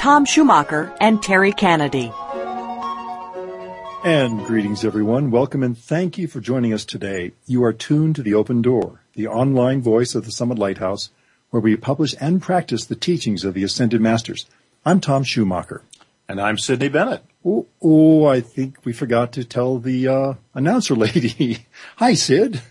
Tom Schumacher and Terry Kennedy. And greetings, everyone. Welcome and thank you for joining us today. You are tuned to The Open Door, the online voice of the Summit Lighthouse, where we publish and practice the teachings of the Ascended Masters. I'm Tom Schumacher. And I'm Sidney Bennett. Oh, oh I think we forgot to tell the uh, announcer lady. Hi, Sid.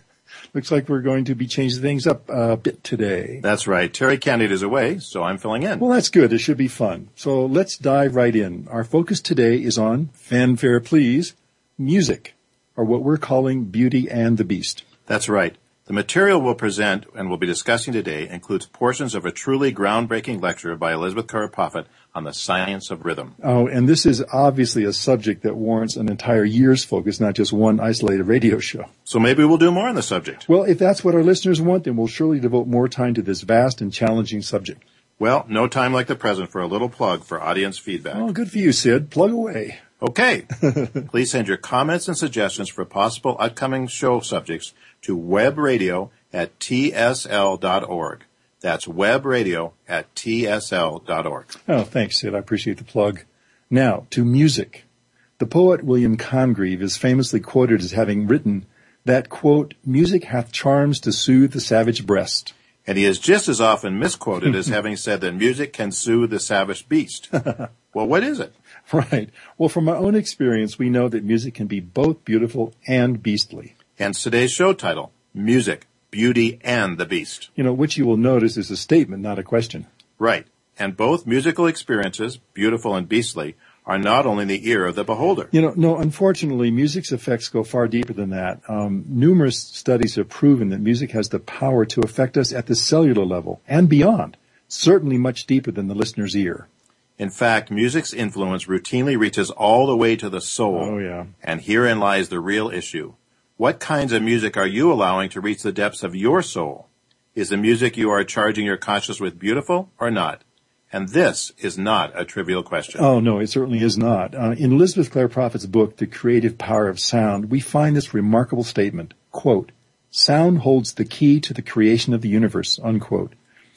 Looks like we're going to be changing things up a bit today. That's right. Terry Kennedy is away, so I'm filling in. Well, that's good. It should be fun. So let's dive right in. Our focus today is on fanfare, please, music, or what we're calling Beauty and the Beast. That's right. The material we'll present and we'll be discussing today includes portions of a truly groundbreaking lecture by Elizabeth Clare Prophet on the science of rhythm. Oh, and this is obviously a subject that warrants an entire year's focus, not just one isolated radio show. So maybe we'll do more on the subject. Well, if that's what our listeners want, then we'll surely devote more time to this vast and challenging subject. Well, no time like the present for a little plug for audience feedback. Oh, good for you, Sid. Plug away. Okay. Please send your comments and suggestions for possible upcoming show subjects to webradio at tsl.org. That's webradio at tsl.org. Oh, thanks, Sid. I appreciate the plug. Now, to music. The poet William Congreve is famously quoted as having written that, quote, music hath charms to soothe the savage breast. And he is just as often misquoted as having said that music can soothe the savage beast. well, what is it? Right. Well, from our own experience, we know that music can be both beautiful and beastly. Hence today's show title, Music, Beauty and the Beast. You know, which you will notice is a statement, not a question. Right. And both musical experiences, beautiful and beastly, are not only in the ear of the beholder. You know, no, unfortunately, music's effects go far deeper than that. Um, numerous studies have proven that music has the power to affect us at the cellular level and beyond, certainly much deeper than the listener's ear. In fact, music's influence routinely reaches all the way to the soul. Oh, yeah. And herein lies the real issue. What kinds of music are you allowing to reach the depths of your soul? Is the music you are charging your conscience with beautiful or not? And this is not a trivial question. Oh, no, it certainly is not. Uh, in Elizabeth Clare Prophet's book, The Creative Power of Sound, we find this remarkable statement, quote, sound holds the key to the creation of the universe, unquote.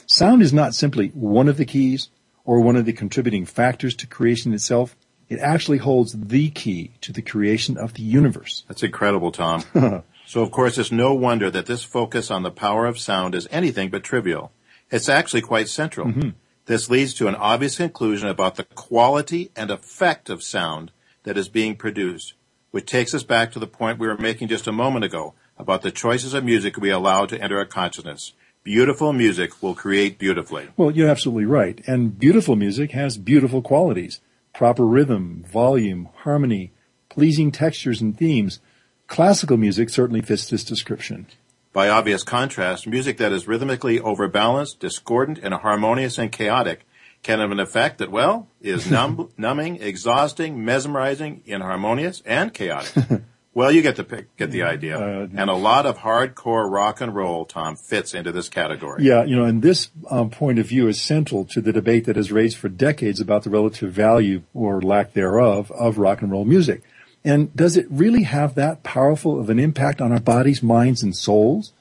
Sound is not simply one of the keys or one of the contributing factors to creation itself. It actually holds the key to the creation of the universe. That's incredible, Tom. so of course it's no wonder that this focus on the power of sound is anything but trivial. It's actually quite central. Mm-hmm. This leads to an obvious conclusion about the quality and effect of sound that is being produced, which takes us back to the point we were making just a moment ago about the choices of music we allow to enter our consciousness. Beautiful music will create beautifully. Well, you're absolutely right. And beautiful music has beautiful qualities. Proper rhythm, volume, harmony, pleasing textures and themes. Classical music certainly fits this description. By obvious contrast, music that is rhythmically overbalanced, discordant, and harmonious and chaotic can have an effect that, well, is numb, numbing, exhausting, mesmerizing, inharmonious, and chaotic. well, you get the pic, get the idea. Uh, and a lot of hardcore rock and roll, Tom, fits into this category. Yeah, you know, and this um, point of view is central to the debate that has raged for decades about the relative value or lack thereof of rock and roll music. And does it really have that powerful of an impact on our bodies, minds, and souls?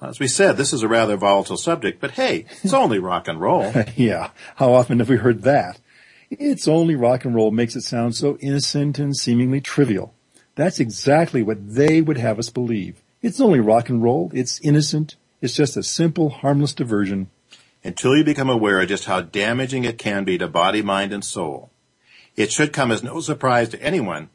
As we said, this is a rather volatile subject, but hey, it's only rock and roll. yeah. How often have we heard that? It's only rock and roll makes it sound so innocent and seemingly trivial. That's exactly what they would have us believe. It's only rock and roll. It's innocent. It's just a simple, harmless diversion. Until you become aware of just how damaging it can be to body, mind, and soul. It should come as no surprise to anyone.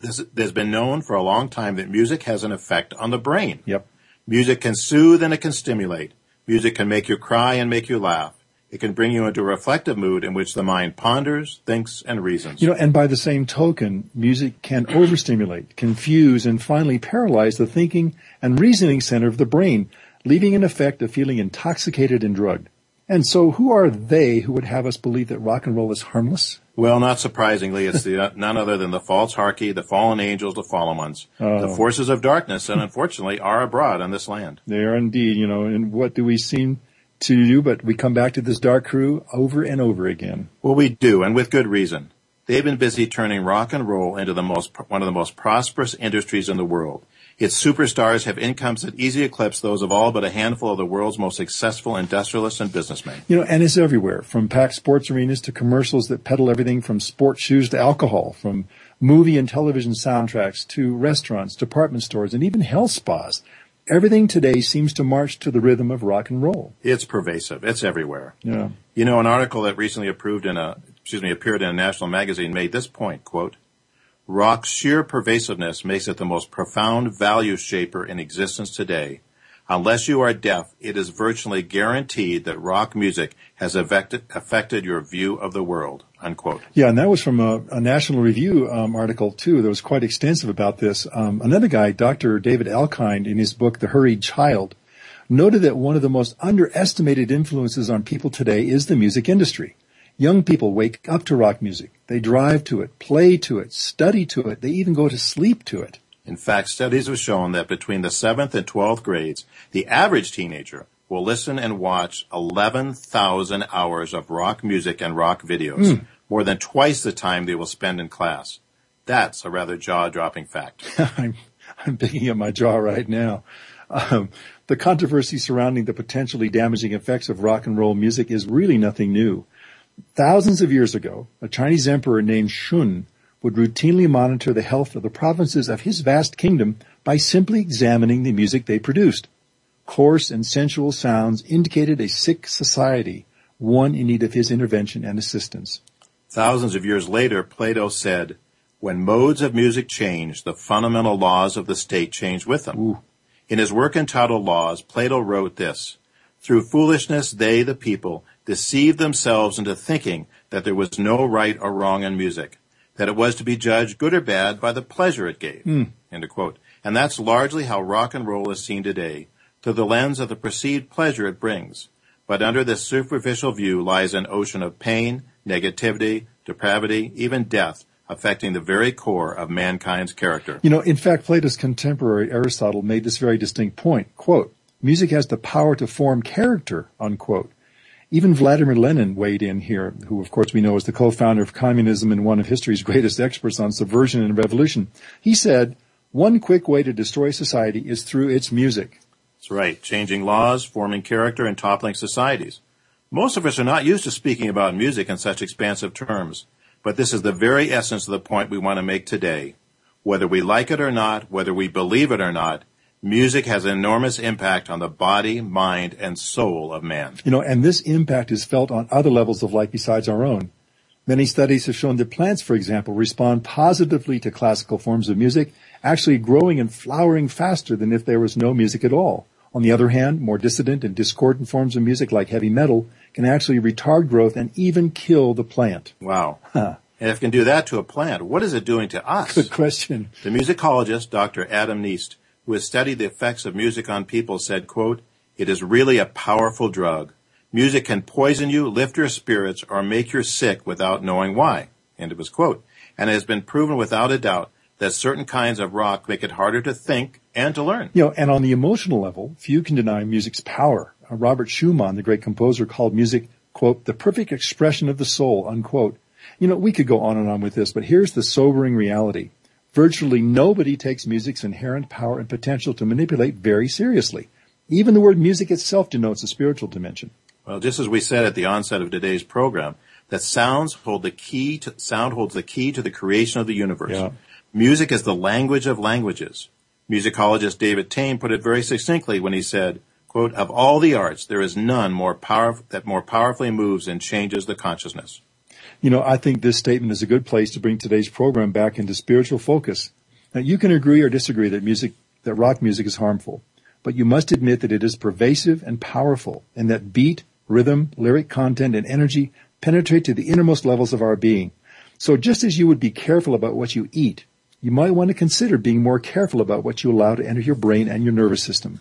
This, there's been known for a long time that music has an effect on the brain. Yep. Music can soothe and it can stimulate. Music can make you cry and make you laugh. It can bring you into a reflective mood in which the mind ponders, thinks, and reasons. You know, and by the same token, music can overstimulate, confuse, and finally paralyze the thinking and reasoning center of the brain, leaving an effect of feeling intoxicated and drugged. And so who are they who would have us believe that rock and roll is harmless? Well, not surprisingly, it's the, none other than the false hierarchy, the fallen angels, the fallen ones, Oh. the forces of darkness, and unfortunately are abroad on this land. They are indeed, you know, and what do we seem to do? But we come back to this dark crew over and over again. Well, we do, and with good reason. They've been busy turning rock and roll into the most, one of the most prosperous industries in the world. Its superstars have incomes that easily eclipse those of all but a handful of the world's most successful industrialists and businessmen. You know, and it's everywhere, from packed sports arenas to commercials that peddle everything from sports shoes to alcohol, from movie and television soundtracks to restaurants, department stores, and even health spas. Everything today seems to march to the rhythm of rock and roll. It's pervasive. It's everywhere. Yeah. You know, an article that recently approved in a, excuse me, appeared in a national magazine made this point, quote, Rock's sheer pervasiveness makes it the most profound value shaper in existence today. Unless you are deaf, it is virtually guaranteed that rock music has affected, affected your view of the world, unquote. Yeah, and that was from a, a National Review um, article too. That was quite extensive about this. Um, another guy, Dr. David Elkind, in his book *The Hurried Child*, noted that one of the most underestimated influences on people today is the music industry. Young people wake up to rock music. They drive to it, play to it, study to it. They even go to sleep to it. In fact, studies have shown that between the 7th and 12th grades, the average teenager will listen and watch 11,000 hours of rock music and rock videos, more than twice the time they will spend in class. That's a rather jaw-dropping fact. I'm, I'm picking up my jaw right now. Um, the controversy surrounding the potentially damaging effects of rock and roll music is really nothing new. Thousands of years ago, a Chinese emperor named Shun would routinely monitor the health of the provinces of his vast kingdom by simply examining the music they produced. Coarse and sensual sounds indicated a sick society, one in need of his intervention and assistance. Thousands of years later, Plato said, when modes of music change, the fundamental laws of the state change with them. Ooh. In his work entitled Laws, Plato wrote this, Through foolishness they, the people, deceived themselves into thinking that there was no right or wrong in music, that it was to be judged good or bad by the pleasure it gave. Hmm. Quote. And that's largely how rock and roll is seen today, through the lens of the perceived pleasure it brings. But under this superficial view lies an ocean of pain, negativity, depravity, even death, affecting the very core of mankind's character. You know, in fact, Plato's contemporary Aristotle made this very distinct point. Quote, music has the power to form character, unquote. Even Vladimir Lenin weighed in here, who of course we know is the co-founder of communism and one of history's greatest experts on subversion and revolution. He said, one quick way to destroy society is through its music. That's right. Changing laws, forming character, and toppling societies. Most of us are not used to speaking about music in such expansive terms, but this is the very essence of the point we want to make today. Whether we like it or not, whether we believe it or not, music has an enormous impact on the body, mind, and soul of man. You know, and this impact is felt on other levels of life besides our own. Many studies have shown that plants, for example, respond positively to classical forms of music, actually growing and flowering faster than if there was no music at all. On the other hand, more dissident and discordant forms of music like heavy metal can actually retard growth and even kill the plant. Wow. And if it can do that to a plant, what is it doing to us? Good question. The musicologist, Dr. Adam Knieste, who has studied the effects of music on people, said, quote, It is really a powerful drug. Music can poison you, lift your spirits, or make you sick without knowing why. End of his quote. And it has been proven without a doubt that certain kinds of rock make it harder to think and to learn. You know, and on the emotional level, few can deny music's power. Uh, Robert Schumann, the great composer, called music, quote, the perfect expression of the soul, unquote. You know, we could go on and on with this, but here's the sobering reality. Virtually nobody takes music's inherent power and potential to manipulate very seriously. Even the word music itself denotes a spiritual dimension. Well, just as we said at the onset of today's program, that sounds hold the key to, sound holds the key to the creation of the universe. Yeah. Music is the language of languages. Musicologist David Tame put it very succinctly when he said, quote, of all the arts, there is none more power, that more powerfully moves and changes the consciousness. You know, I think this statement is a good place to bring today's program back into spiritual focus. Now, you can agree or disagree that music, that rock music is harmful, but you must admit that it is pervasive and powerful and that beat, rhythm, lyric content, and energy penetrate to the innermost levels of our being. So just as you would be careful about what you eat, you might want to consider being more careful about what you allow to enter your brain and your nervous system.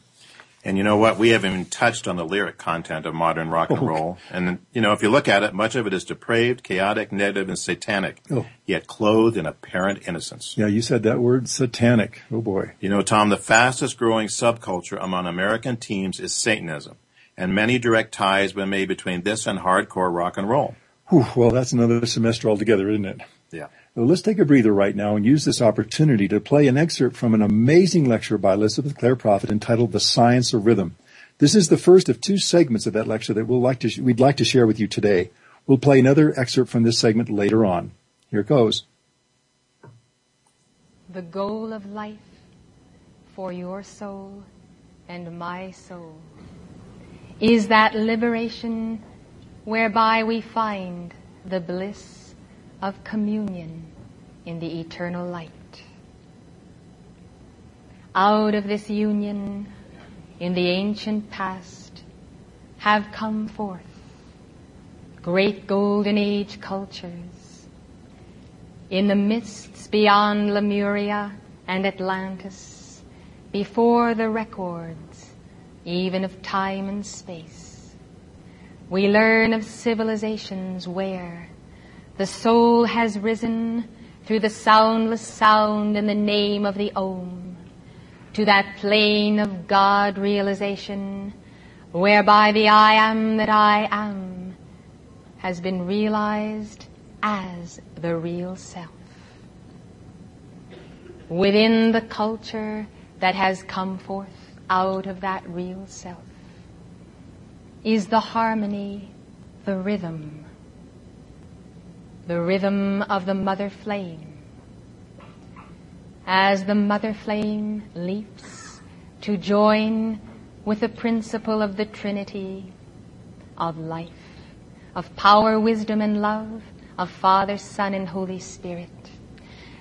And you know what? We haven't even touched on the lyric content of modern rock and oh, roll. And, you know, if you look at it, much of it is depraved, chaotic, negative, and satanic, Oh. yet clothed in apparent innocence. Yeah, you said that word, satanic. Oh boy. You know, Tom, the fastest growing subculture among American teens is Satanism. And many direct ties have been made between this and hardcore rock and roll. Whew, well, that's another semester altogether, isn't it? Yeah. Well, let's take a breather right now and use this opportunity to play an excerpt from an amazing lecture by Elizabeth Clare Prophet entitled The Science of Rhythm. This is the first of two segments of that lecture that we'll like to, we'd like to share with you today. We'll play another excerpt from this segment later on. Here it goes. the goal of life for your soul and my soul is that liberation whereby we find the bliss of communion in the eternal light. Out of this union in the ancient past have come forth great golden age cultures in the mists beyond Lemuria and Atlantis, before the records even of time and space, we learn of civilizations where the soul has risen through the soundless sound in the name of the Om to that plane of God realization whereby the I am that I am has been realized as the real self. Within the culture that has come forth out of that real self is the harmony, the rhythm, the rhythm of the mother flame. As the mother flame leaps to join with the principle of the Trinity of life, of power, wisdom, and love, of Father, Son, and Holy Spirit.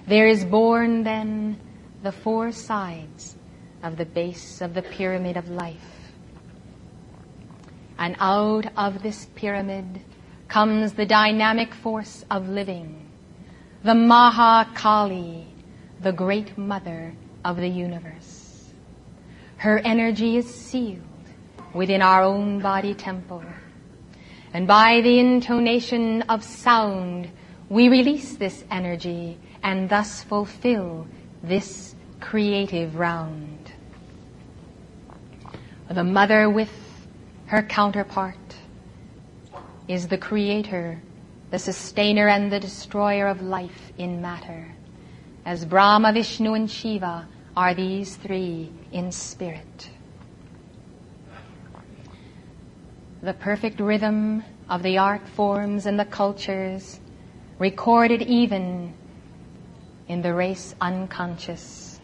There is born then the four sides of the base of the pyramid of life. And out of this pyramid comes the dynamic force of living, the Maha Kali, the great mother of the universe. Her energy is sealed within our own body temple. And by the intonation of sound, we release this energy and thus fulfill this creative round. The mother with her counterpart is the creator, the sustainer and the destroyer of life in matter. As Brahma, Vishnu, and Shiva are these three in spirit. The perfect rhythm of the art forms and the cultures recorded even in the race unconscious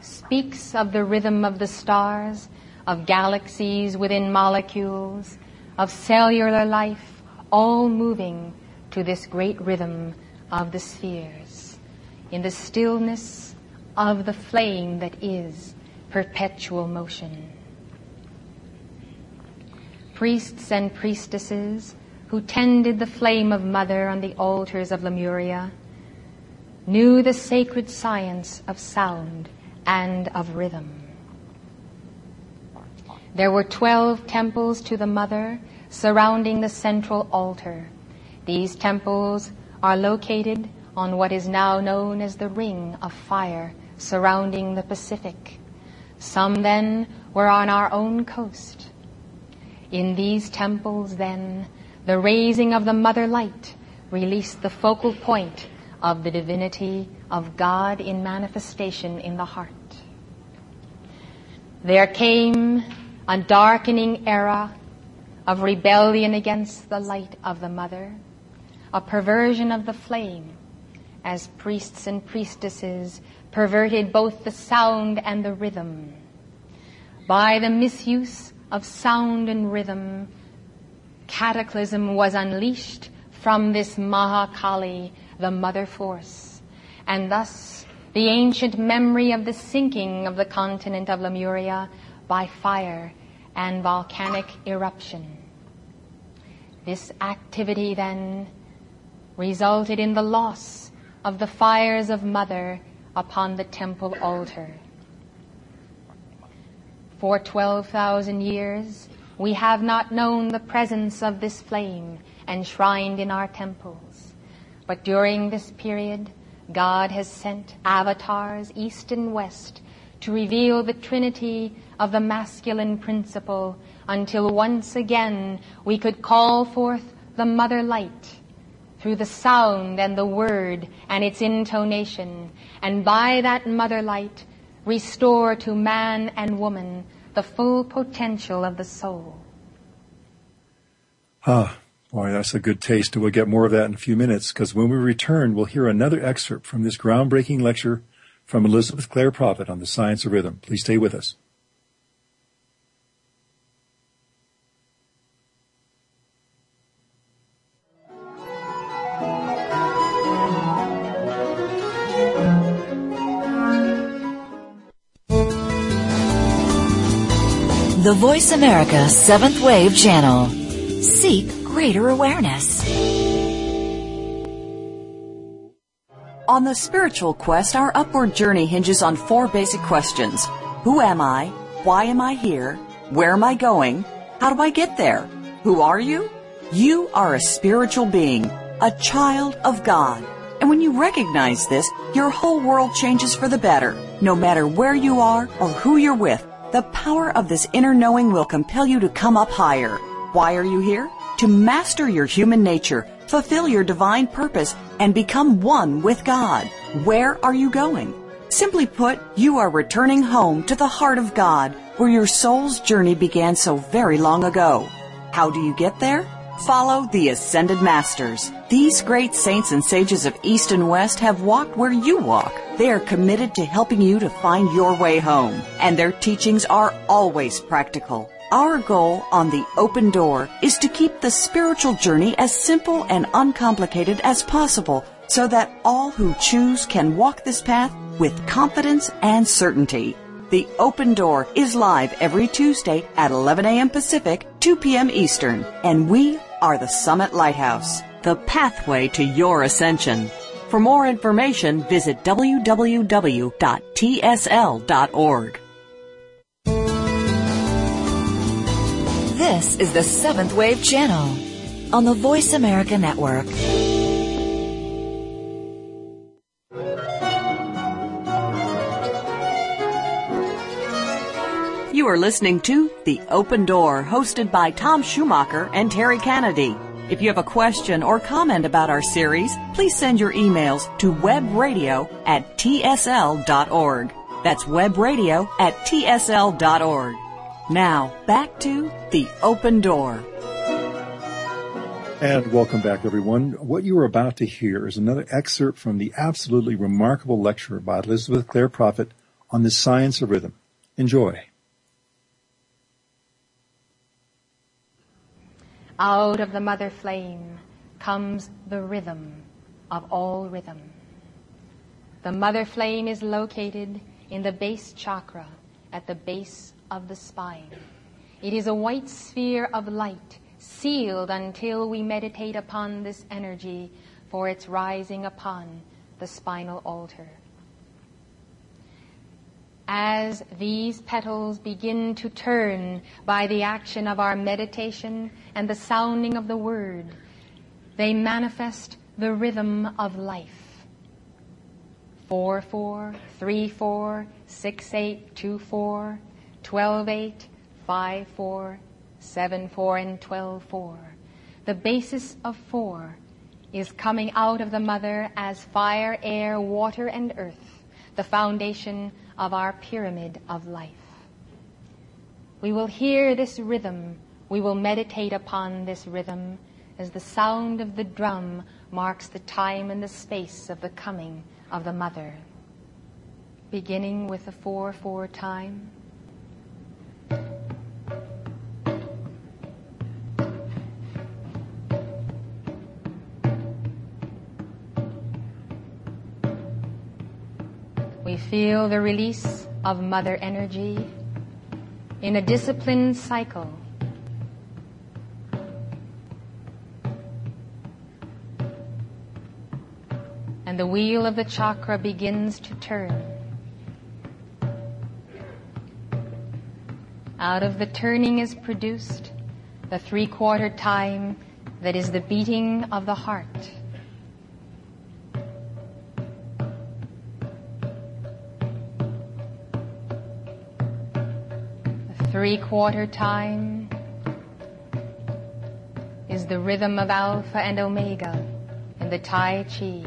speaks of the rhythm of the stars, of galaxies within molecules, of cellular life, all moving to this great rhythm of the spheres, in the stillness of the flame that is perpetual motion. Priests and priestesses who tended the flame of mother on the altars of Lemuria knew the sacred science of sound and of rhythm. There were twelve temples to the mother surrounding the central altar. These temples are located on what is now known as the Ring of Fire surrounding the Pacific. Some then were on our own coast. In these temples then, the raising of the mother light released the focal point of the divinity of God in manifestation in the heart. There came a darkening era of rebellion against the light of the mother, a perversion of the flame, as priests and priestesses perverted both the sound and the rhythm. By the misuse of sound and rhythm, cataclysm was unleashed from this Mahakali, the mother force, and thus the ancient memory of the sinking of the continent of Lemuria by fire and volcanic eruption. This activity then resulted in the loss of the fires of mother upon the temple altar. For 12,000 years, we have not known the presence of this flame enshrined in our temples. But during this period, God has sent avatars east and west to reveal the trinity of the masculine principle until once again we could call forth the mother light through the sound and the word and its intonation, and by that mother light restore to man and woman the full potential of the soul. Ah, boy, that's a good taste. And we'll get more of that in a few minutes because when we return, we'll hear another excerpt from this groundbreaking lecture from Elizabeth Clare Prophet on the science of rhythm. Please stay with us. The Voice America Seventh Wave Channel. Seek greater awareness. On the spiritual quest, our upward journey hinges on four basic questions. Who am I? Why am I here? Where am I going? How do I get there? Who are you? You are a spiritual being, a child of God. And when you recognize this, your whole world changes for the better. No matter where you are or who you're with, the power of this inner knowing will compel you to come up higher. Why are you here? To master your human nature, fulfill your divine purpose, and become one with God. Where are you going? Simply put, you are returning home to the heart of God, where your soul's journey began so very long ago. How do you get there? Follow the Ascended Masters. These great saints and sages of East and West have walked where you walk. They are committed to helping you to find your way home, and their teachings are always practical. Our goal on the open door is to keep the spiritual journey as simple and uncomplicated as possible so that all who choose can walk this path with confidence and certainty. The Open Door is live every Tuesday at 11 a.m. Pacific, 2 p.m. Eastern, and we are the Summit Lighthouse, the pathway to your ascension. For more information, visit www.tsl.org. This is the Seventh Wave Channel on the Voice America Network. You are listening to The Open Door, hosted by Tom Schumacher and Terry Kennedy. If you have a question or comment about our series, please send your emails to webradio at tsl.org. That's webradio at tsl.org. Now, back to The Open Door. And welcome back, everyone. What you are about to hear is another excerpt from the absolutely remarkable lecture by Elizabeth Clare Prophet on the science of rhythm. Enjoy. Out of the mother flame comes the rhythm of all rhythm. The mother flame is located in the base chakra at the base of the spine. It is a white sphere of light sealed until we meditate upon this energy for its rising upon the spinal altar. As these petals begin to turn by the action of our meditation and the sounding of the word, they manifest the rhythm of life. 4 4, 3 4, 6 8, 2 4, 12 8, 5 4, 7 4, and 12 4. The basis of 4 is coming out of the mother as fire, air, water, and earth, the foundation of our pyramid of life. We will hear this rhythm, we will meditate upon this rhythm as the sound of the drum marks the time and the space of the coming of the mother. Beginning with the 4-4 time. We feel the release of mother energy in a disciplined cycle. And the wheel of the chakra begins to turn. Out of the turning is produced the three quarter time that is the beating of the heart. The three quarter time is the rhythm of Alpha and Omega in the Tai Chi,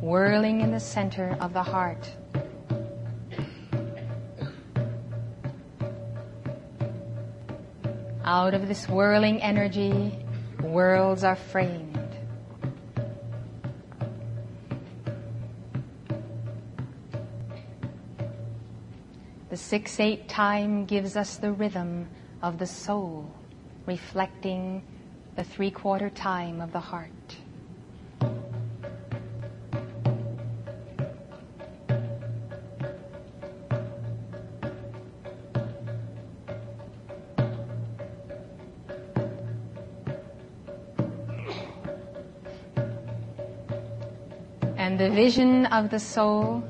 whirling in the center of the heart. Out of this whirling energy, worlds are framed. The 6-8 time gives us the rhythm of the soul, reflecting the three-quarter time of the heart. The vision of the soul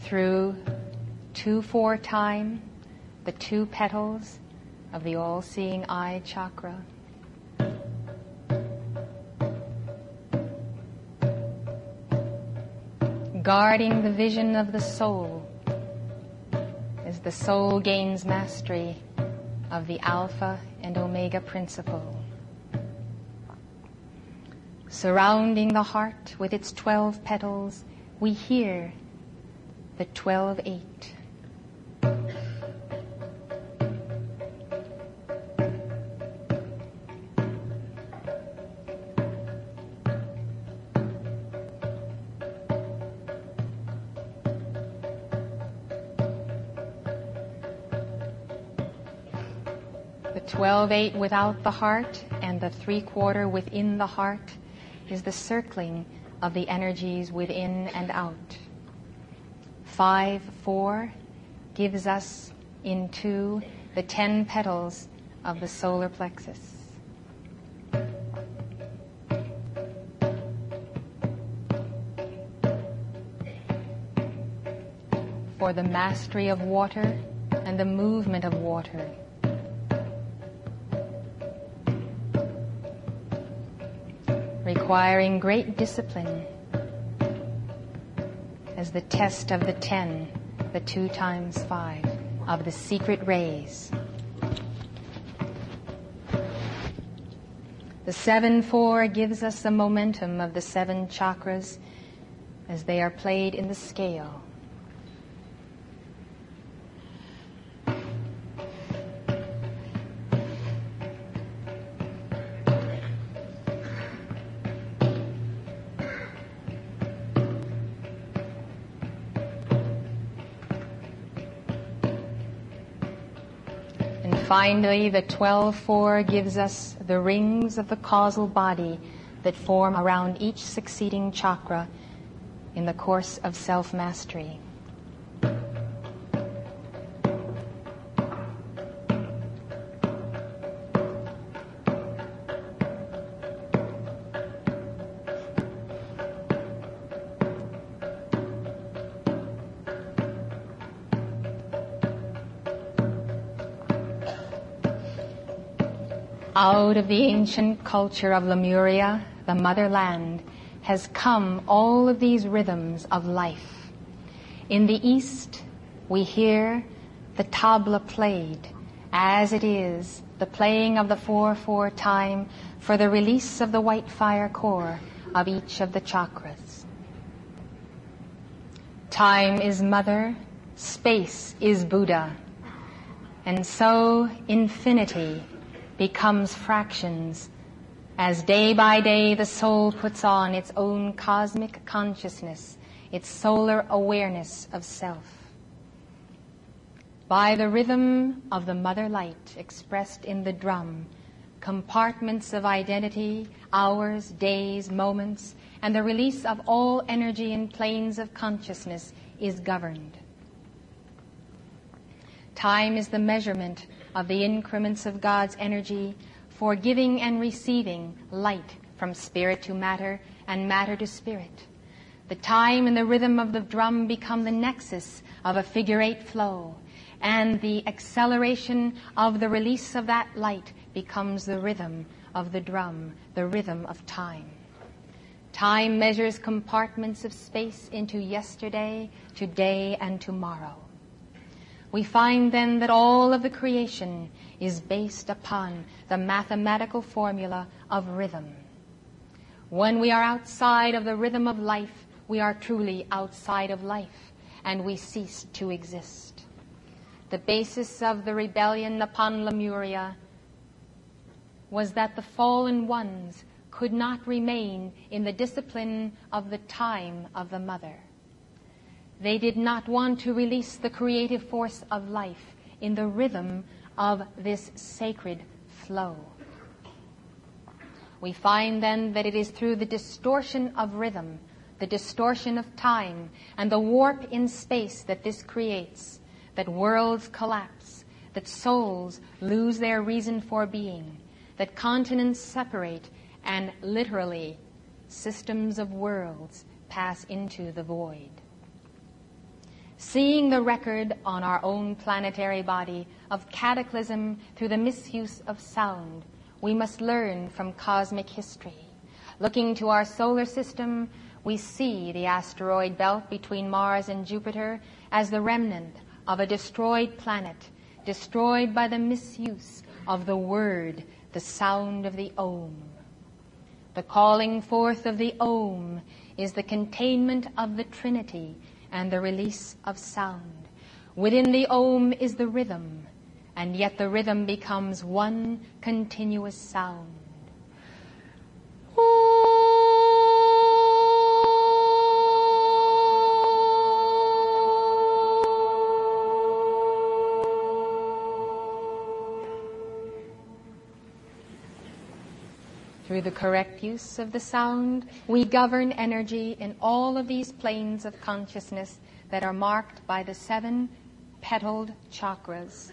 through two four time, the two petals of the all seeing eye chakra. Guarding the vision of the soul as the soul gains mastery of the Alpha and Omega principle. Surrounding the heart with its 12 petals, we hear the twelve eight. The 12 8 without the heart and the three quarter within the heart is the circling of the energies within and out. 5 4 gives us into the 10 petals of the solar plexus. For the mastery of water and the movement of water. Requiring great discipline as the test of the ten, the two times five of the secret rays. The seven four gives us the momentum of the seven chakras as they are played in the scale. Finally, the 12-4 gives us the rings of the causal body that form around each succeeding chakra in the course of self-mastery. Out of the ancient culture of Lemuria, the motherland, has come all of these rhythms of life. In the east, we hear the tabla played, as it is the playing of the 4-4 time for the release of the white fire core of each of the chakras. Time is mother, space is Buddha, and so infinity becomes fractions as day by day the soul puts on its own cosmic consciousness, its solar awareness of self. By the rhythm of the mother light expressed in the drum, compartments of identity, hours, days, moments, and the release of all energy in planes of consciousness is governed. Time is the measurement of the increments of God's energy for giving and receiving light from spirit to matter and matter to spirit. The time and the rhythm of the drum become the nexus of a figure eight flow, and the acceleration of the release of that light becomes the rhythm of the drum, the rhythm of time. Time measures compartments of space into yesterday, today, and tomorrow. We find then that all of the creation is based upon the mathematical formula of rhythm. When we are outside of the rhythm of life, we are truly outside of life, and we cease to exist. The basis of the rebellion upon Lemuria was that the fallen ones could not remain in the discipline of the time of the mother. They did not want to release the creative force of life in the rhythm of this sacred flow. We find then that it is through the distortion of rhythm, the distortion of time, and the warp in space that this creates, that worlds collapse, that souls lose their reason for being, that continents separate, and literally systems of worlds pass into the void. Seeing the record on our own planetary body of cataclysm through the misuse of sound, we must learn from cosmic history. Looking to our solar system, we see the asteroid belt between Mars and Jupiter as the remnant of a destroyed planet, destroyed by the misuse of the word, the sound of the Om. The calling forth of the Om is the containment of the Trinity and the release of sound. Within the Om is the rhythm, and yet the rhythm becomes one continuous sound. Through the correct use of the sound, we govern energy in all of these planes of consciousness that are marked by the seven petaled chakras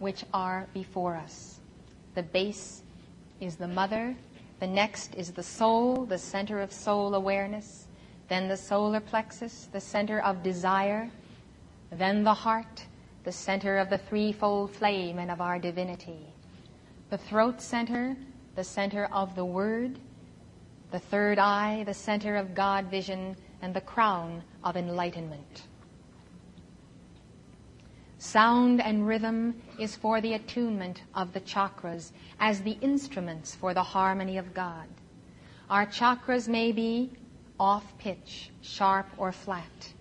which are before us. The base is the mother, the next is the soul, the center of soul awareness, then the solar plexus, the center of desire, then the heart, the center of the threefold flame and of our divinity. The throat center, the center of the Word, the third eye, the center of God vision, and the crown of enlightenment. Sound and rhythm is for the attunement of the chakras as the instruments for the harmony of God. Our chakras may be off pitch, sharp, or flat.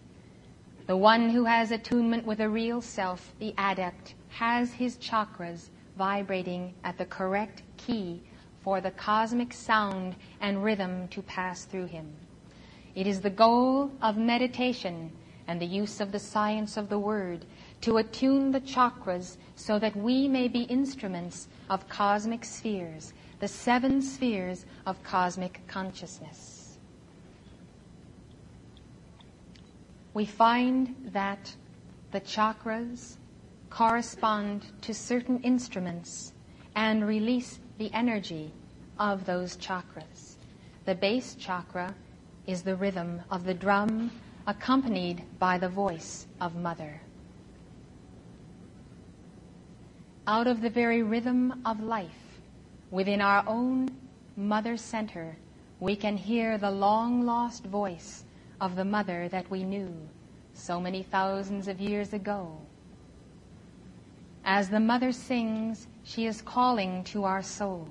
The one who has attunement with a real self, the adept, has his chakras vibrating at the correct key for the cosmic sound and rhythm to pass through him. It is the goal of meditation and the use of the science of the word to attune the chakras so that we may be instruments of cosmic spheres, the seven spheres of cosmic consciousness. We find that the chakras correspond to certain instruments and release the energy of those chakras. The base chakra is the rhythm of the drum accompanied by the voice of mother. Out of the very rhythm of life, within our own mother center, we can hear the long lost voice of the mother that we knew so many thousands of years ago. As the mother sings, she is calling to our soul.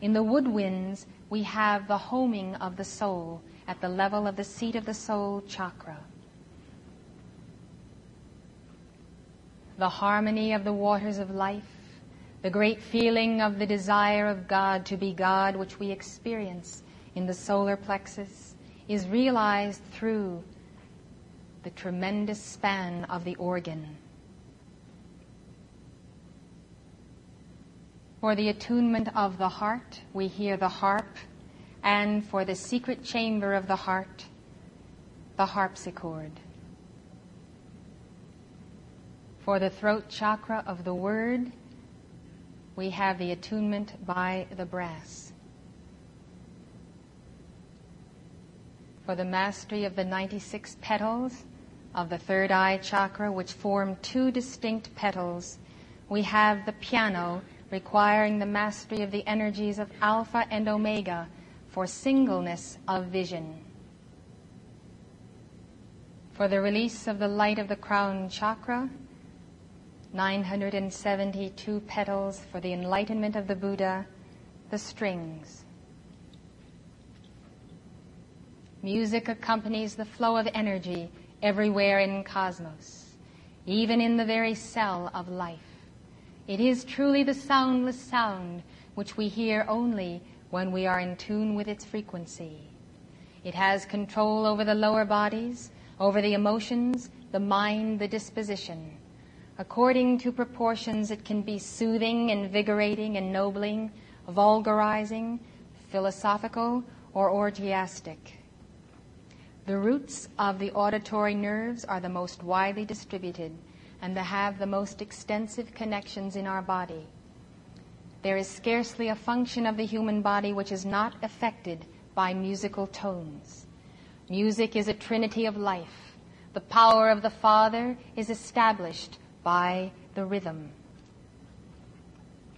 In the woodwinds, we have the homing of the soul at the level of the seat of the soul chakra. The harmony of the waters of life, the great feeling of the desire of God to be God, which we experience in the solar plexus, is realized through the tremendous span of the organ. For the attunement of the heart, we hear the harp, and for the secret chamber of the heart, the harpsichord. For the throat chakra of the word, we have the attunement by the brass. For the mastery of the 96 petals of the third eye chakra, which form two distinct petals, we have the piano requiring the mastery of the energies of Alpha and Omega for singleness of vision. For the release of the light of the crown chakra, 972 petals for the enlightenment of the Buddha, the strings. Music accompanies the flow of energy everywhere in cosmos, even in the very cell of life. It is truly the soundless sound which we hear only when we are in tune with its frequency. It has control over the lower bodies, over the emotions, the mind, the disposition. According to proportions, it can be soothing, invigorating, ennobling, vulgarizing, philosophical, or orgiastic. The roots of the auditory nerves are the most widely distributed and to have the most extensive connections in our body. There is scarcely a function of the human body which is not affected by musical tones. Music is a trinity of life. The power of the Father is established by the rhythm.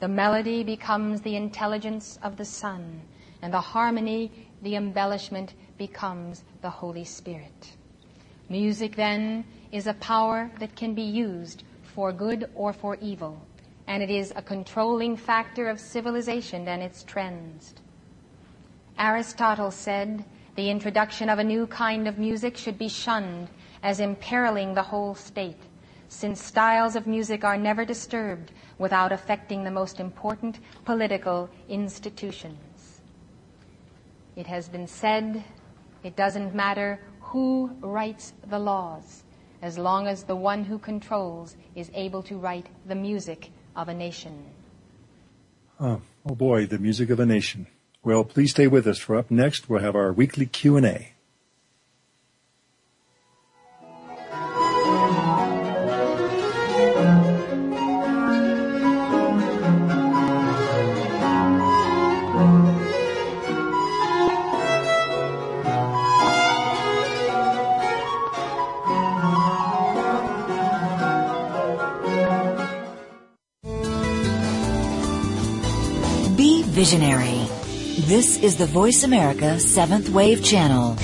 The melody becomes the intelligence of the Son, and the harmony, the embellishment, becomes the Holy Spirit. Music, then, is a power that can be used for good or for evil, and it is a controlling factor of civilization and its trends. Aristotle said the introduction of a new kind of music should be shunned as imperiling the whole state, since styles of music are never disturbed without affecting the most important political institutions. It has been said it doesn't matter who writes the laws as long as the one who controls is able to write the music of a nation. Oh, oh boy, the music of a nation. Well, please stay with us for up next we'll have our weekly Q&A. Visionary. This is the Voice America Seventh Wave Channel.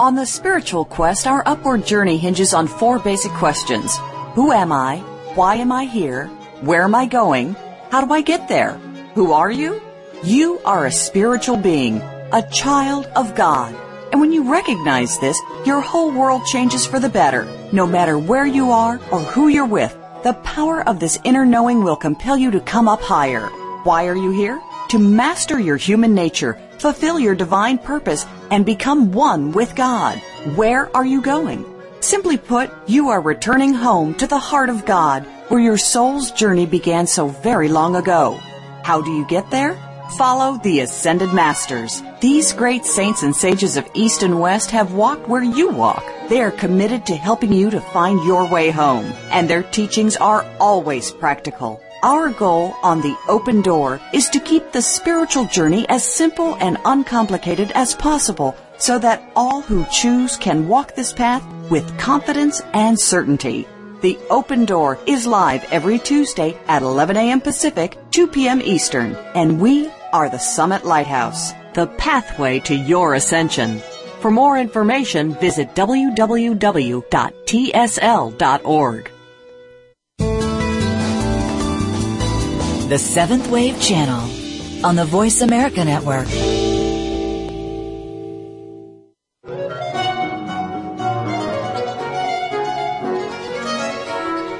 On the spiritual quest, our upward journey hinges on four basic questions Who am I? Why am I here? Where am I going? How do I get there? Who are you? You are a spiritual being, a child of God. And when you recognize this, your whole world changes for the better, no matter where you are or who you're with. The power of this inner knowing will compel you to come up higher. Why are you here? To master your human nature, fulfill your divine purpose, and become one with God. Where are you going? Simply put, you are returning home to the heart of God, where your soul's journey began so very long ago. How do you get there? Follow the Ascended Masters. These great saints and sages of East and West have walked where you walk. They are committed to helping you to find your way home, and their teachings are always practical. Our goal on the open door is to keep the spiritual journey as simple and uncomplicated as possible so that all who choose can walk this path with confidence and certainty. The Open Door is live every Tuesday at 11 a.m. Pacific, 2 p.m. Eastern, and we are the Summit Lighthouse, the pathway to your ascension. For more information, visit www.tsl.org. The Seventh Wave Channel on the Voice America Network.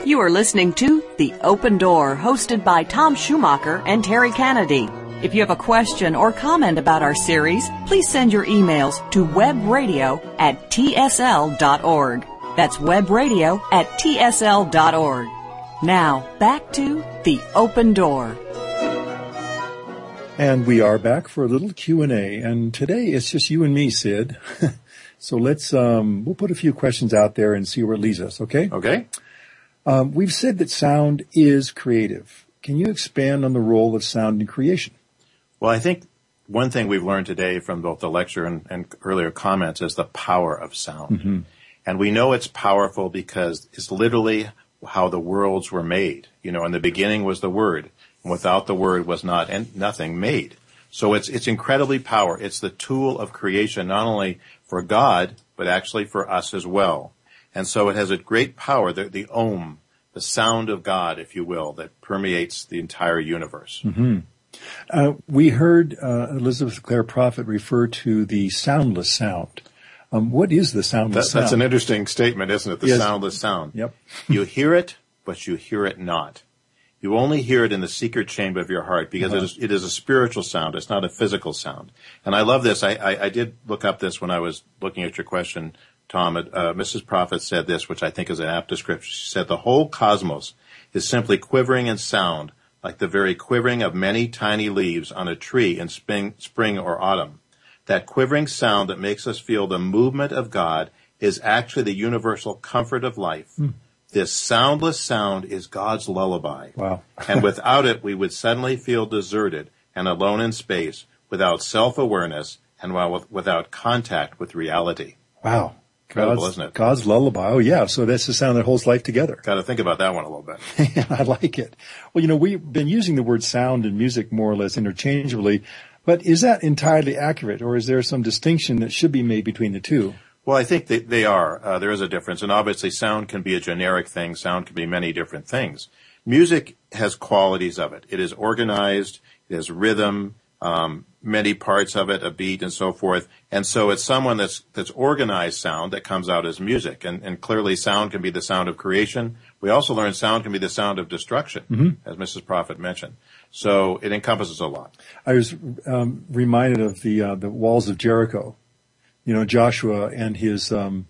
You You are listening to The Open Door, hosted by Tom Schumacher and Terry Kennedy. If you have a question or comment about our series, please send your emails to webradio at tsl.org. That's webradio at tsl.org. Now, back to The Open Door. And we are back for a little Q&A. And today it's just you and me, Sid. so let's, um, we'll put a few questions out there and see where it leads us, okay? Okay. Um, we've said that sound is creative. Can you expand on the role of sound in creation? Well, I think one thing we've learned today from both the lecture and, and earlier comments is the power of sound. Mm-hmm. And we know it's powerful because it's literally how the worlds were made. You know, in the beginning was the Word, and without the Word was not and nothing made. So it's it's incredibly power. It's the tool of creation, not only for God but actually for us as well. And so it has a great power, the, the Om, the sound of God, if you will, that permeates the entire universe. Uh, we heard uh, Elizabeth Clare Prophet refer to the soundless sound. Um, what is the That, sound? that's an interesting statement, isn't it? The Yes. soundless sound. Yep. you hear it, but you hear it not. You only hear it in the secret chamber of your heart because Uh-huh. it, is, it is a spiritual sound. It's not a physical sound. And I love this. I, I, I did look up this when I was looking at your question, Tom. Uh, Mrs. Prophet said this, which I think is an apt description. She said, the whole cosmos is simply quivering in sound like the very quivering of many tiny leaves on a tree in spring, spring or autumn. That quivering sound that makes us feel the movement of God is actually the universal comfort of life. Hmm. This soundless sound is God's lullaby. Wow. and without it, we would suddenly feel deserted and alone in space, without self-awareness and without contact with reality. Wow. Incredible, God's, isn't it? God's lullaby. Oh yeah. So that's the sound that holds life together. Got to think about that one a little bit. I like it. Well, you know, we've been using the word sound and music more or less interchangeably, but is that entirely accurate or is there some distinction that should be made between the two? Well, I think they, they are. Uh, there is a difference, and obviously, sound can be a generic thing. Sound can be many different things. Music has qualities of it. It is organized. It has rhythm, um, many parts of it, a beat, and so forth. And so, it's someone that's that's organized sound that comes out as music. And, and clearly, sound can be the sound of creation. We also learn sound can be the sound of destruction, as Mrs. Prophet mentioned. So it encompasses a lot. I was um, reminded of the uh, the walls of Jericho. You know, Joshua and his um,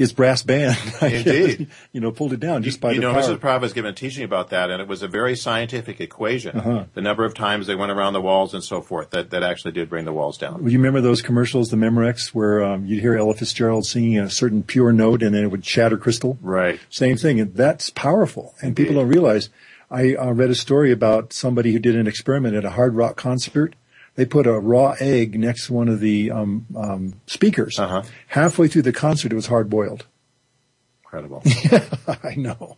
his brass band. Indeed. you know, pulled it down just by you the know, power. Mrs. Prophet has given a teaching about that, and it was a very scientific equation. Uh-huh. The number of times they went around the walls and so forth that, that actually did bring the walls down. You remember those commercials, the Memorex, where um, you'd hear Ella Fitzgerald singing a certain pure note and then it would shatter crystal? Right. Same thing. And that's powerful. And people don't realize. I uh, read a story about somebody who did an experiment at a hard rock concert. They put a raw egg next to one of the um, um, speakers. Uh-huh. Halfway through the concert, it was hard boiled. Incredible. I know.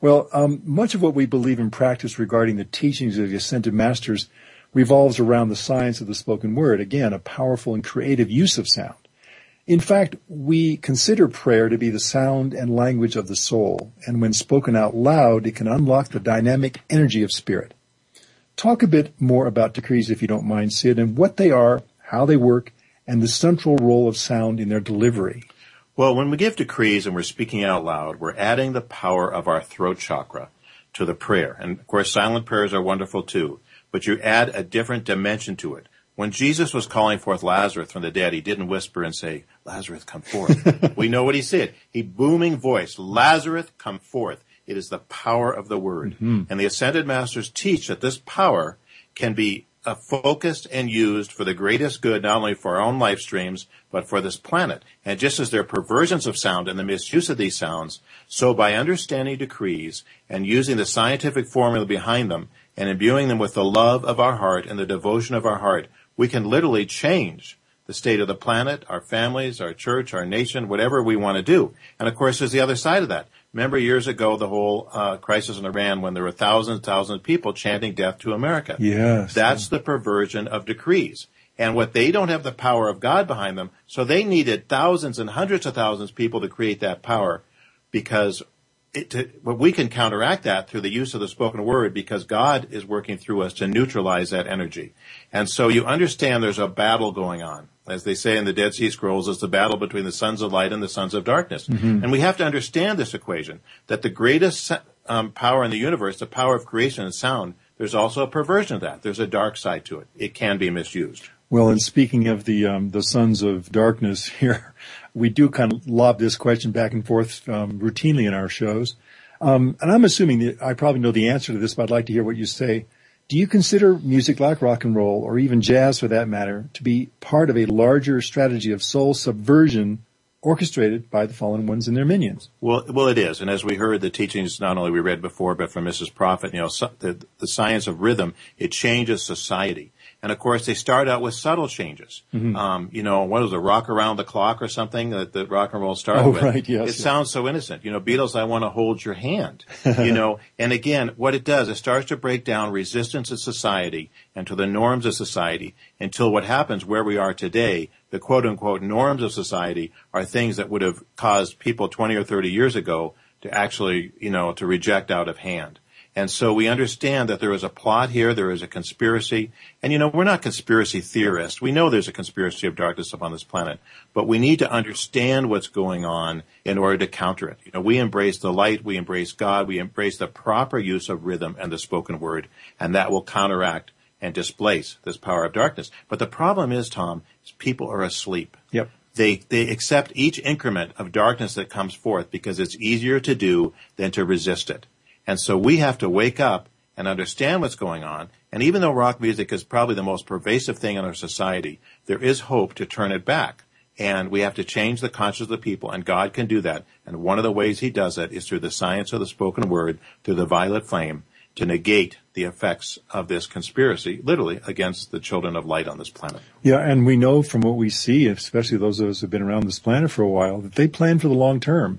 Well, um, much of what we believe in practice regarding the teachings of the ascended masters revolves around the science of the spoken word. Again, a powerful and creative use of sound. In fact, we consider prayer to be the sound and language of the soul, and when spoken out loud, it can unlock the dynamic energy of spirit. Talk a bit more about decrees, if you don't mind, Sid, and what they are, how they work, and the central role of sound in their delivery. well, when we give decrees and we're speaking out loud, we're adding the power of our throat chakra to the prayer. And of course, silent prayers are wonderful too, but you add a different dimension to it. When Jesus was calling forth Lazarus from the dead, he didn't whisper and say, Lazarus, come forth. we know what he said. He booming voice, Lazarus, come forth. It is the power of the word. And the ascended masters teach that this power can be uh, focused and used for the greatest good, not only for our own life streams, but for this planet. And just as there are perversions of sound and the misuse of these sounds, so by understanding decrees and using the scientific formula behind them and imbuing them with the love of our heart and the devotion of our heart, we can literally change the state of the planet, our families, our church, our nation, whatever we want to do. And of course, there's the other side of that. Remember years ago, the whole uh, crisis in Iran when there were thousands and thousands of people chanting death to America. Yes. That's the perversion of decrees. And what they don't have the power of God behind them, so they needed thousands and hundreds of thousands of people to create that power because it, to, but we can counteract that through the use of the spoken word because God is working through us to neutralize that energy. And so you understand there's a battle going on. As they say in the Dead Sea Scrolls, it's the battle between the sons of light and the sons of darkness. And we have to understand this equation, that the greatest um, power in the universe, the power of creation and sound, there's also a perversion of that. There's a dark side to it. It can be misused. Well, and speaking of the um, the sons of darkness here, we do kind of lob this question back and forth um, routinely in our shows. Um, and I'm assuming that I probably know the answer to this, but I'd like to hear what you say. Do you consider music like rock and roll, or even jazz for that matter, to be part of a larger strategy of soul subversion orchestrated by the fallen ones and their minions? Well, well, it is. And as we heard the teachings, not only we read before, but from Mrs. Prophet, you know, the, the science of rhythm, it changes society. And of course, they start out with subtle changes. Mm-hmm. Um, you know, what was it, rock around the clock or something that, that rock and roll started oh, with? Right, yes, it yes. sounds so innocent. You know, Beatles, I want to hold your hand. you know, and again, what it does, it starts to break down resistance in society and to the norms of society until what happens where we are today, the quote unquote norms of society are things that would have caused people 20 or 30 years ago to actually, you know, to reject out of hand. And so we understand that there is a plot here, there is a conspiracy. And you know, we're not conspiracy theorists. We know there's a conspiracy of darkness upon this planet, but we need to understand what's going on in order to counter it. You know, we embrace the light, we embrace God, we embrace the proper use of rhythm and the spoken word, and that will counteract and displace this power of darkness. But the problem is, Tom, is people are asleep. Yep. They, they accept each increment of darkness that comes forth because it's easier to do than to resist it. And so we have to wake up and understand what's going on. And even though rock music is probably the most pervasive thing in our society, there is hope to turn it back. And we have to change the conscience of the people, and God can do that. And one of the ways He does it is through the science of the spoken word, through the violet flame, to negate the effects of this conspiracy, literally, against the children of light on this planet. Yeah, and we know from what we see, especially those of us who've been around this planet for a while, that they plan for the long term.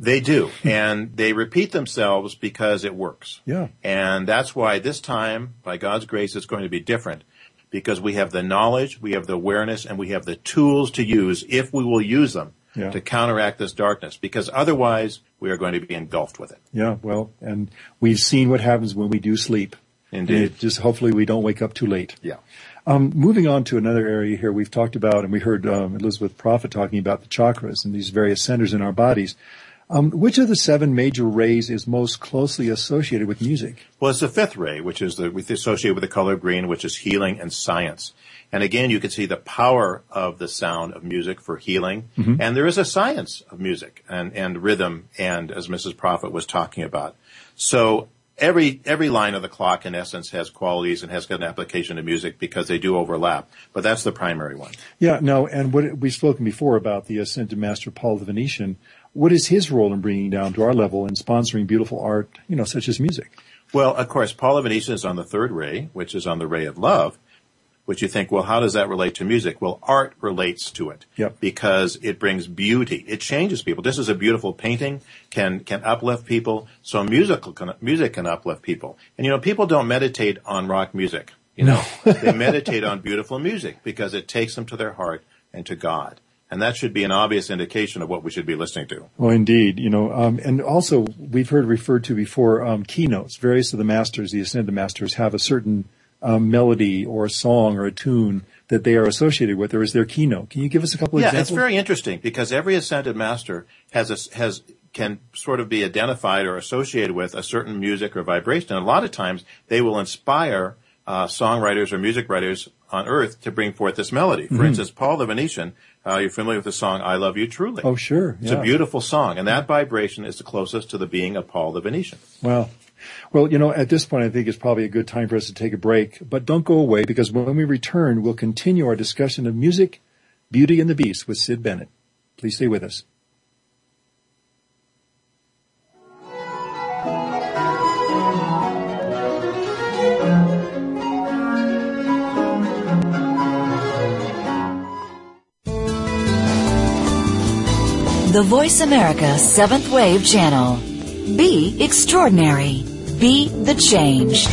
They do. and they repeat themselves because it works. Yeah. And that's why this time, by God's grace, it's going to be different because we have the knowledge, we have the awareness, and we have the tools to use if we will use them Yeah. to counteract this darkness because otherwise we are going to be engulfed with it. Yeah, well, and we've seen what happens when we do sleep. Indeed. And just hopefully we don't wake up too late. Yeah. Um, moving on to another area here, we've talked about, and we heard um, Elizabeth Prophet talking about the chakras and these various centers in our bodies. Um, which of the seven major rays is most closely associated with music? Well, it's the fifth ray, which is the, associated with the color green, which is healing and science. And again, you can see the power of the sound of music for healing. And there is a science of music and, and rhythm and as Mrs. Prophet was talking about. So every, every line of the clock in essence has qualities and has got an application to music because they do overlap. But that's the primary one. Yeah, no, and what we've spoken before about the ascended master Paul the Venetian. What is his role in bringing down to our level and sponsoring beautiful art, you know, such as music? Well, of course, Paul of Venetian is on the third ray, which is on the ray of love, which you think, well, how does that relate to music? Well, art relates to it Yep. because it brings beauty. It changes people. This is a beautiful painting can, can uplift people, so musical can, music can uplift people. And you know, people don't meditate on rock music. You know, they meditate on beautiful music because it takes them to their heart and to God. And that should be an obvious indication of what we should be listening to. Well, indeed, you know, um, and also we've heard referred to before um, keynotes. Various of the masters, the ascended masters, have a certain um, melody or a song or a tune that they are associated with, or is their keynote. Can you give us a couple of Yeah, examples? Yeah, it's very interesting because every ascended master has a, has can sort of be identified or associated with a certain music or vibration. And a lot of times they will inspire uh, songwriters or music writers on earth to bring forth this melody. For instance, Paul the Venetian, uh, you're familiar with the song "I Love You Truly." Oh, sure. It's a beautiful song, and that vibration is the closest to the being of Paul the Venetian. Well, well, you know, at this point, I think it's probably a good time for us to take a break. But don't go away because when we return, we'll continue our discussion of music, Beauty and the Beast with Sid Bennett. Please stay with us. The Voice America Seventh Wave Channel. Be extraordinary. Be the change.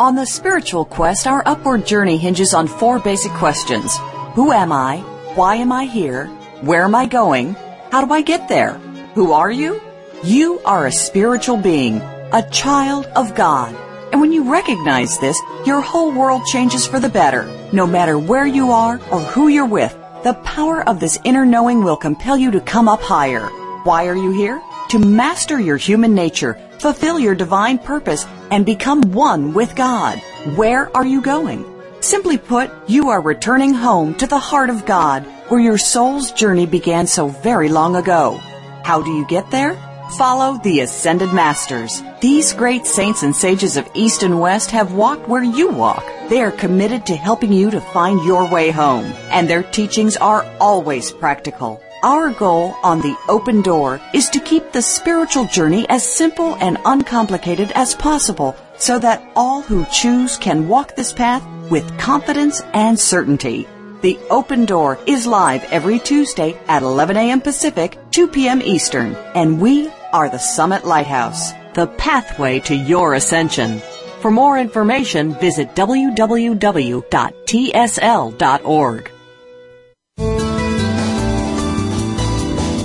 On the spiritual quest, our upward journey hinges on four basic questions. Who am I? Why am I here? Where am I going? How do I get there? Who are you? You are a spiritual being, a child of God. And when you recognize this, your whole world changes for the better. No matter where you are or who you're with, the power of this inner knowing will compel you to come up higher. Why are you here? To master your human nature, fulfill your divine purpose, and become one with God. Where are you going? Simply put, you are returning home to the heart of God, where your soul's journey began so very long ago. How do you get there? Follow the Ascended Masters. These great saints and sages of East and West have walked where you walk. They are committed to helping you to find your way home, and their teachings are always practical. Our goal on the open door is to keep the spiritual journey as simple and uncomplicated as possible so that all who choose can walk this path with confidence and certainty. The Open Door is live every Tuesday at 11 a.m. Pacific, 2 p.m. Eastern, and we are the Summit Lighthouse, the pathway to your ascension. For more information, visit www.tsl.org.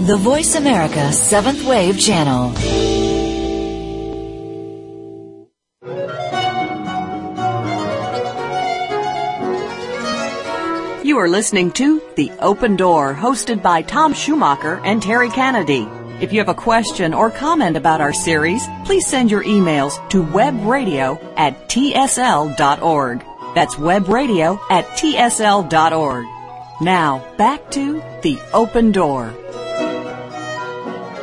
The Voice America Seventh Wave Channel. You are listening to The Open Door, hosted by Tom Schumacher and Terry Kennedy. If you have a question or comment about our series, please send your emails to webradio at tsl.org. That's webradio at tsl.org. Now, back to The Open Door.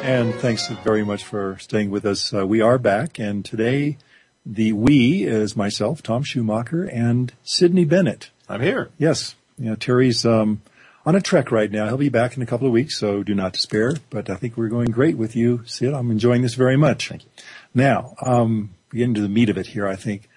And thanks very much for staying with us. Uh, we are back, and today the we is myself, Tom Schumacher, and Sydney Bennett. I'm here. Yes, you know, Terry's um, on a trek right now. He'll be back in a couple of weeks, so do not despair. But I think we're going great with you, Sid. I'm enjoying this very much. Thank you. Now, um, getting to the meat of it here, I think.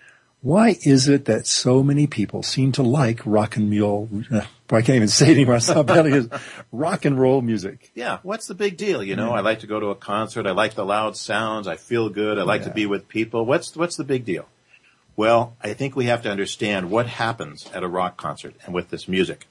Why is it that so many people seem to like rock and roll? Uh, I can't even say it anymore. How bad it is. Rock and roll music. Yeah, what's the big deal? You know, I like to go to a concert. I like the loud sounds. I feel good. I like to be with people. What's what's the big deal? Well, I think we have to understand what happens at a rock concert and with this music.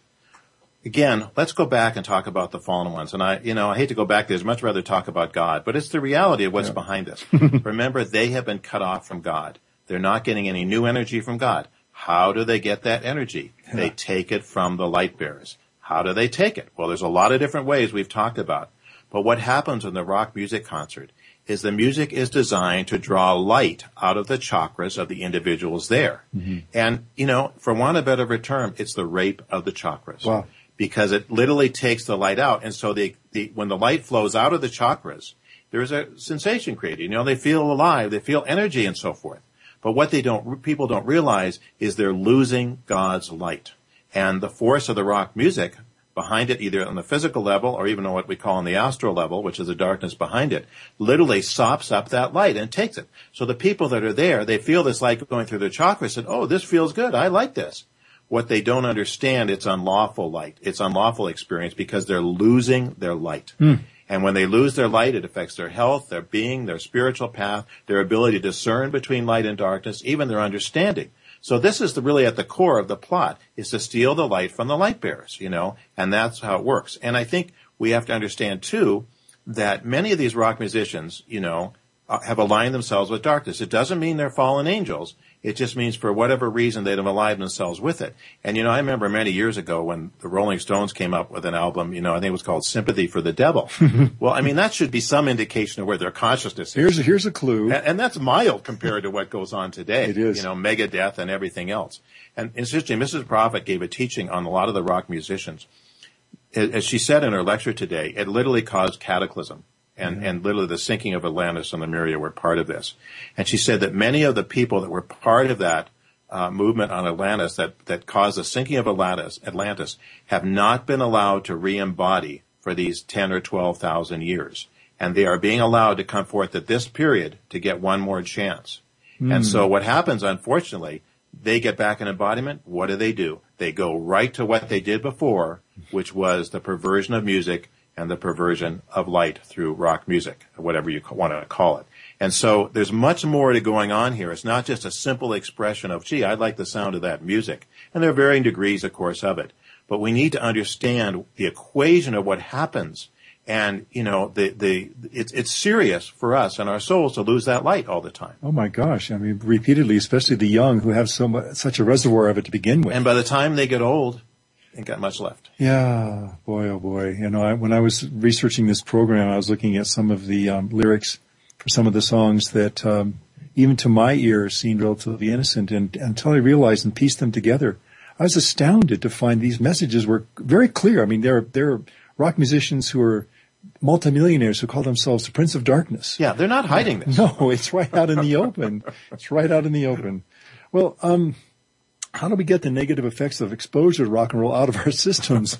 Again, let's go back and talk about the fallen ones. And I, you know, I hate to go back there. I'd much rather talk about God, but it's the reality of what's behind this. Remember, they have been cut off from God. They're not getting any new energy from God. How do they get that energy? They take it from the light bearers. How do they take it? Well, there's a lot of different ways we've talked about. But what happens in the rock music concert is the music is designed to draw light out of the chakras of the individuals there. Mm-hmm. And, you know, for want of a better term, it's the rape of the chakras. Wow. Because it literally takes the light out. And so the, the, when the light flows out of the chakras, there's a sensation created. You know, they feel alive, they feel energy and so forth. But what they don't, people don't realize is they're losing God's light. And the force of the rock music behind it, either on the physical level or even on what we call on the astral level, which is the darkness behind it, literally sops up that light and takes it. So the people that are there, they feel this light going through their chakras and, oh, this feels good. I like this. What they don't understand, it's unlawful light. It's unlawful experience because they're losing their light. Hmm. And when they lose their light, it affects their health, their being, their spiritual path, their ability to discern between light and darkness, even their understanding. So this is the, really at the core of the plot, is to steal the light from the light bearers, you know, and that's how it works. And I think we have to understand too, that many of these rock musicians, you know, uh, have aligned themselves with darkness. It doesn't mean they're fallen angels. It just means for whatever reason they'd have aligned themselves with it. And you know, I remember many years ago when the Rolling Stones came up with an album, you know, I think it was called Sympathy for the Devil. well, I mean, that should be some indication of where their consciousness is. Here's a, here's a clue. And, and that's mild compared to what goes on today. It is. You know, Megadeth and everything else. And it's interesting, Mrs. Prophet gave a teaching on a lot of the rock musicians. As as she said in her lecture today, it literally caused cataclysm. And, and literally the sinking of Atlantis and Lemuria were part of this. And she said that many of the people that were part of that uh, movement on Atlantis that, that caused the sinking of Atlantis, Atlantis have not been allowed to re-embody for these 10 or 12,000 years. And they are being allowed to come forth at this period to get one more chance. And so what happens, unfortunately, they get back in embodiment. What do they do? They go right to what they did before, which was the perversion of music and the perversion of light through rock music, whatever you want to call it. And so there's much more to going on here. It's not just a simple expression of, gee, I like the sound of that music. And there are varying degrees, of course, of it. But we need to understand the equation of what happens. And, you know, the, the, it's, it's serious for us and our souls to lose that light all the time. Oh my gosh! I mean, repeatedly, especially the young who have so much, such a reservoir of it to begin with. And by the time they get old, ain't got much left. Yeah, boy, oh boy. You know, I, when I was researching this program, I was looking at some of the um, lyrics for some of the songs that, um, even to my ear, seemed relatively innocent. And until I realized and pieced them together, I was astounded to find these messages were very clear. I mean, there there are rock musicians who are multimillionaires who call themselves the Prince of Darkness. Yeah, they're not hiding this. No, it's right out in the open. It's right out in the open. Well, um, how do we get the negative effects of exposure to rock and roll out of our systems?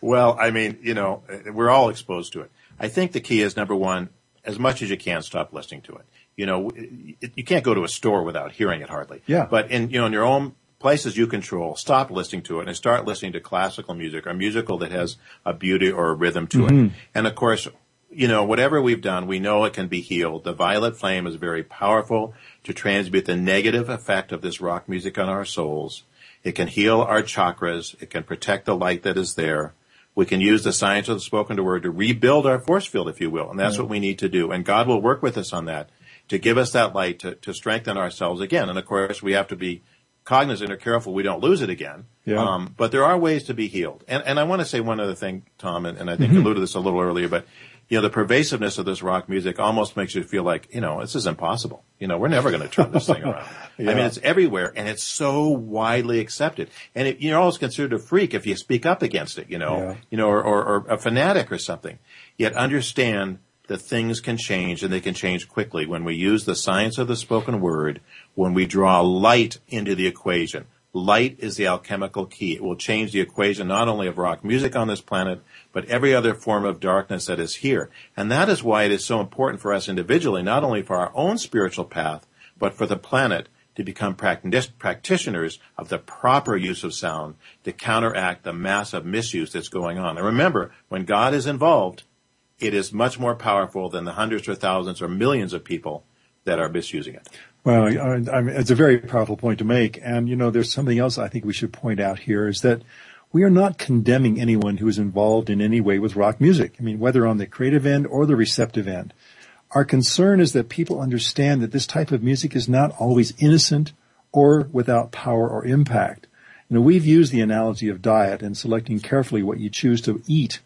well, I mean, you know, we're all exposed to it. I think the key is number one, as much as you can, stop listening to it. You know, you can't go to a store without hearing it hardly. Yeah. But in, you know, in your own places you control, stop listening to it and start listening to classical music or musical that has a beauty or a rhythm to mm-hmm. it. And of course, you know, whatever we've done, we know it can be healed. The violet flame is very powerful to transmute the negative effect of this rock music on our souls. It can heal our chakras. It can protect the light that is there. We can use the science of the spoken word to rebuild our force field, if you will. And that's yeah. what we need to do. And God will work with us on that to give us that light to, to strengthen ourselves again. And of course, we have to be cognizant or careful we don't lose it again. Yeah. Um, but there are ways to be healed. And, and I want to say one other thing, Tom, and, and I think mm-hmm. you alluded to this a little earlier, but you know, the pervasiveness of this rock music almost makes you feel like, you know, this is impossible. You know, we're never going to turn this thing around. yeah. I mean, it's everywhere and it's so widely accepted. And it, you're always considered a freak if you speak up against it, you know, yeah. you know, or, or, or a fanatic or something. Yet understand that things can change and they can change quickly when we use the science of the spoken word when we draw light into the equation. Light is the alchemical key. It will change the equation not only of rock music on this planet, but every other form of darkness that is here. And that is why it is so important for us individually, not only for our own spiritual path, but for the planet to become practitioners of the proper use of sound to counteract the massive misuse that's going on. And remember, when God is involved, it is much more powerful than the hundreds or thousands or millions of people that are misusing it. Well, I, mean, it's a very powerful point to make. And, you know, there's something else I think we should point out here is that we are not condemning anyone who is involved in any way with rock music. I mean, whether on the creative end or the receptive end. Our concern is that people understand that this type of music is not always innocent or without power or impact. You know, we've used the analogy of diet and selecting carefully what you choose to eat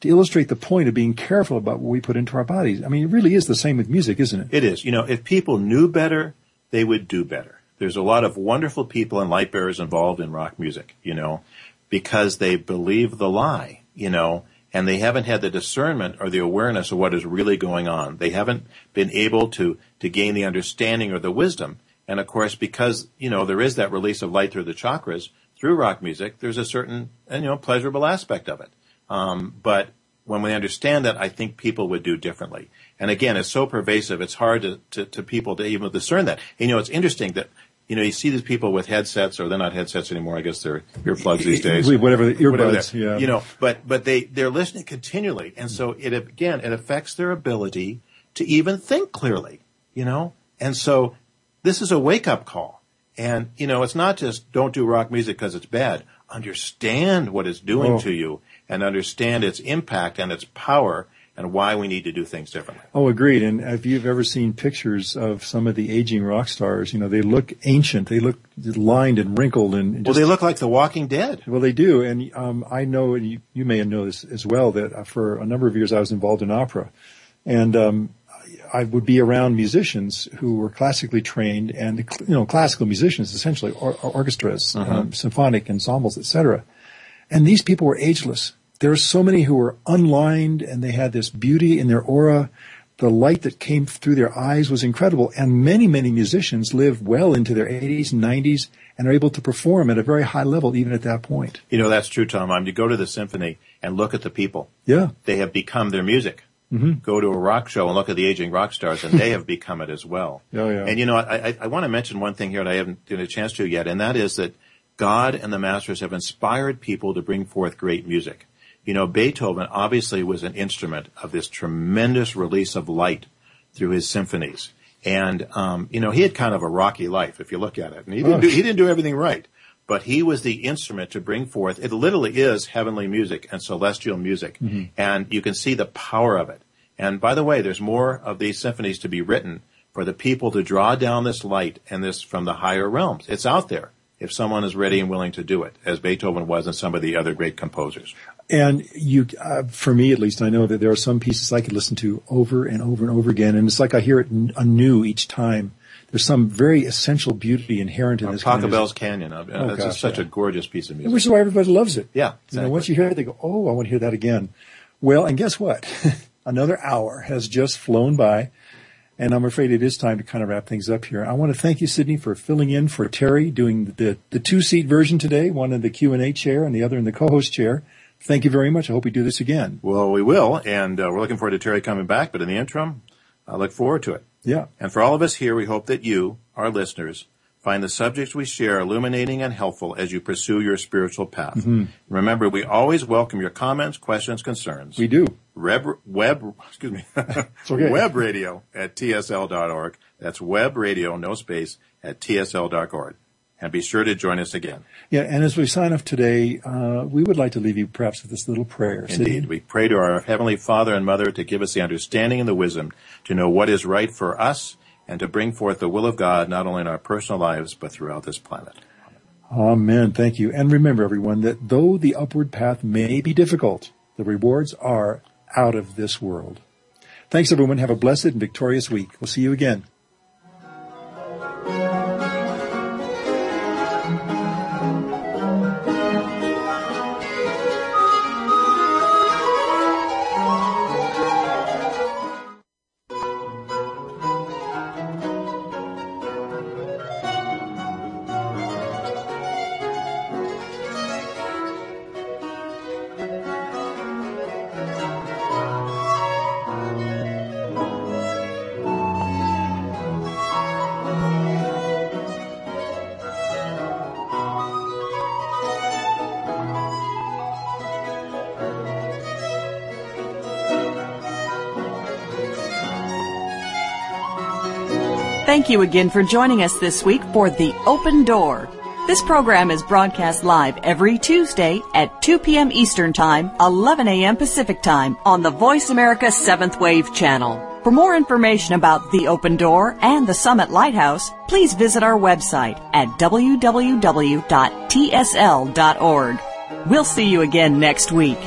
to illustrate the point of being careful about what we put into our bodies. I mean, it really is the same with music, isn't it? It is. You know, if people knew better, they would do better. There's a lot of wonderful people and light bearers involved in rock music, you know, because they believe the lie, you know, and they haven't had the discernment or the awareness of what is really going on. They haven't been able to, to gain the understanding or the wisdom. And of course, because, you know, there is that release of light through the chakras, through rock music, there's a certain, you know, pleasurable aspect of it. Um, but when we understand that, I think people would do differently. And again, it's so pervasive, it's hard to, to, to people to even discern that. And, you know, it's interesting that you know, you see these people with headsets, or they're not headsets anymore. I guess they're earplugs these days. Whatever the earbuds, yeah. You know, but but they they're listening continually, and so it again it affects their ability to even think clearly. You know, and so this is a wake up call. And you know, it's not just don't do rock music because it's bad. Understand what it's doing oh. to you, and understand its impact and its power, and why we need to do things differently. Oh, agreed. And if you've ever seen pictures of some of the aging rock stars, you know, they look ancient. They look lined and wrinkled and just, Well, they look like the walking dead. Well, they do. And, um, I know, and you, you may know this as well, that uh, for a number of years I was involved in opera. And, um, I would be around musicians who were classically trained and, you know, classical musicians, essentially, or, orchestras, uh-huh. um, symphonic ensembles, etc. And these people were ageless there are so many who were unlined and they had this beauty in their aura. The light that came through their eyes was incredible. And many, many musicians live well into their 80s and 90s and are able to perform at a very high level even at that point. You know, that's true, Tom. I mean, you go to the symphony and look at the people. Yeah. They have become their music. Mm-hmm. Go to a rock show and look at the aging rock stars, and they have become it as well. Oh, yeah. And you know, I, I, I want to mention one thing here that I haven't had a chance to yet, and that is that God and the masters have inspired people to bring forth great music. You know, Beethoven obviously was an instrument of this tremendous release of light through his symphonies. And, um, you know, he had kind of a rocky life if you look at it. And he didn't, do, he didn't do everything right. But he was the instrument to bring forth, it literally is heavenly music and celestial music. Mm-hmm. And you can see the power of it. And by the way, there's more of these symphonies to be written for the people to draw down this light and this from the higher realms. It's out there. if someone is ready and willing to do it, as Beethoven was and some of the other great composers. And you, uh, for me at least, I know that there are some pieces I could listen to over and over and over again, and it's like I hear it anew each time. There's some very essential beauty inherent in this. Pachelbel's Canon. Uh, oh, that's gosh, such yeah. a gorgeous piece of music. Which is why everybody loves it. Yeah, exactly. you know, once you hear it, they go, "Oh, I want to hear that again." Well, and guess what? Another hour has just flown by. And I'm afraid it is time to kind of wrap things up here. I want to thank you, Sidney, for filling in for Terry, doing the, the two seat version today, one in the Q&A chair and the other in the co-host chair. Thank you very much. I hope we do this again. Well, we will. And uh, we're looking forward to Terry coming back. But in the interim, I look forward to it. Yeah. And for all of us here, we hope that you, our listeners, find the subjects we share illuminating and helpful as you pursue your spiritual path. Mm-hmm. Remember, we always welcome your comments, questions, concerns. We do. Web, web, excuse me, okay. web radio at tsl.org. That's web radio, no space, at tsl.org. And be sure to join us again. Yeah, and as we sign off today, uh, we would like to leave you perhaps with this little prayer. Indeed. We pray to our Heavenly Father and Mother to give us the understanding and the wisdom to know what is right for us and to bring forth the will of God not only in our personal lives, but throughout this planet. Amen. Thank you. And remember, everyone, that though the upward path may be difficult, the rewards are out of this world. Thanks, everyone. Have a blessed and victorious week. We'll see you again. You again for joining us this week for The Open Door. This program is broadcast live every Tuesday at 2 p.m. Eastern Time, 11 a.m. Pacific Time on the Voice America 7th Wave channel. For more information about The Open Door and the Summit Lighthouse, please visit our website at www.tsl.org. We'll see you again next week.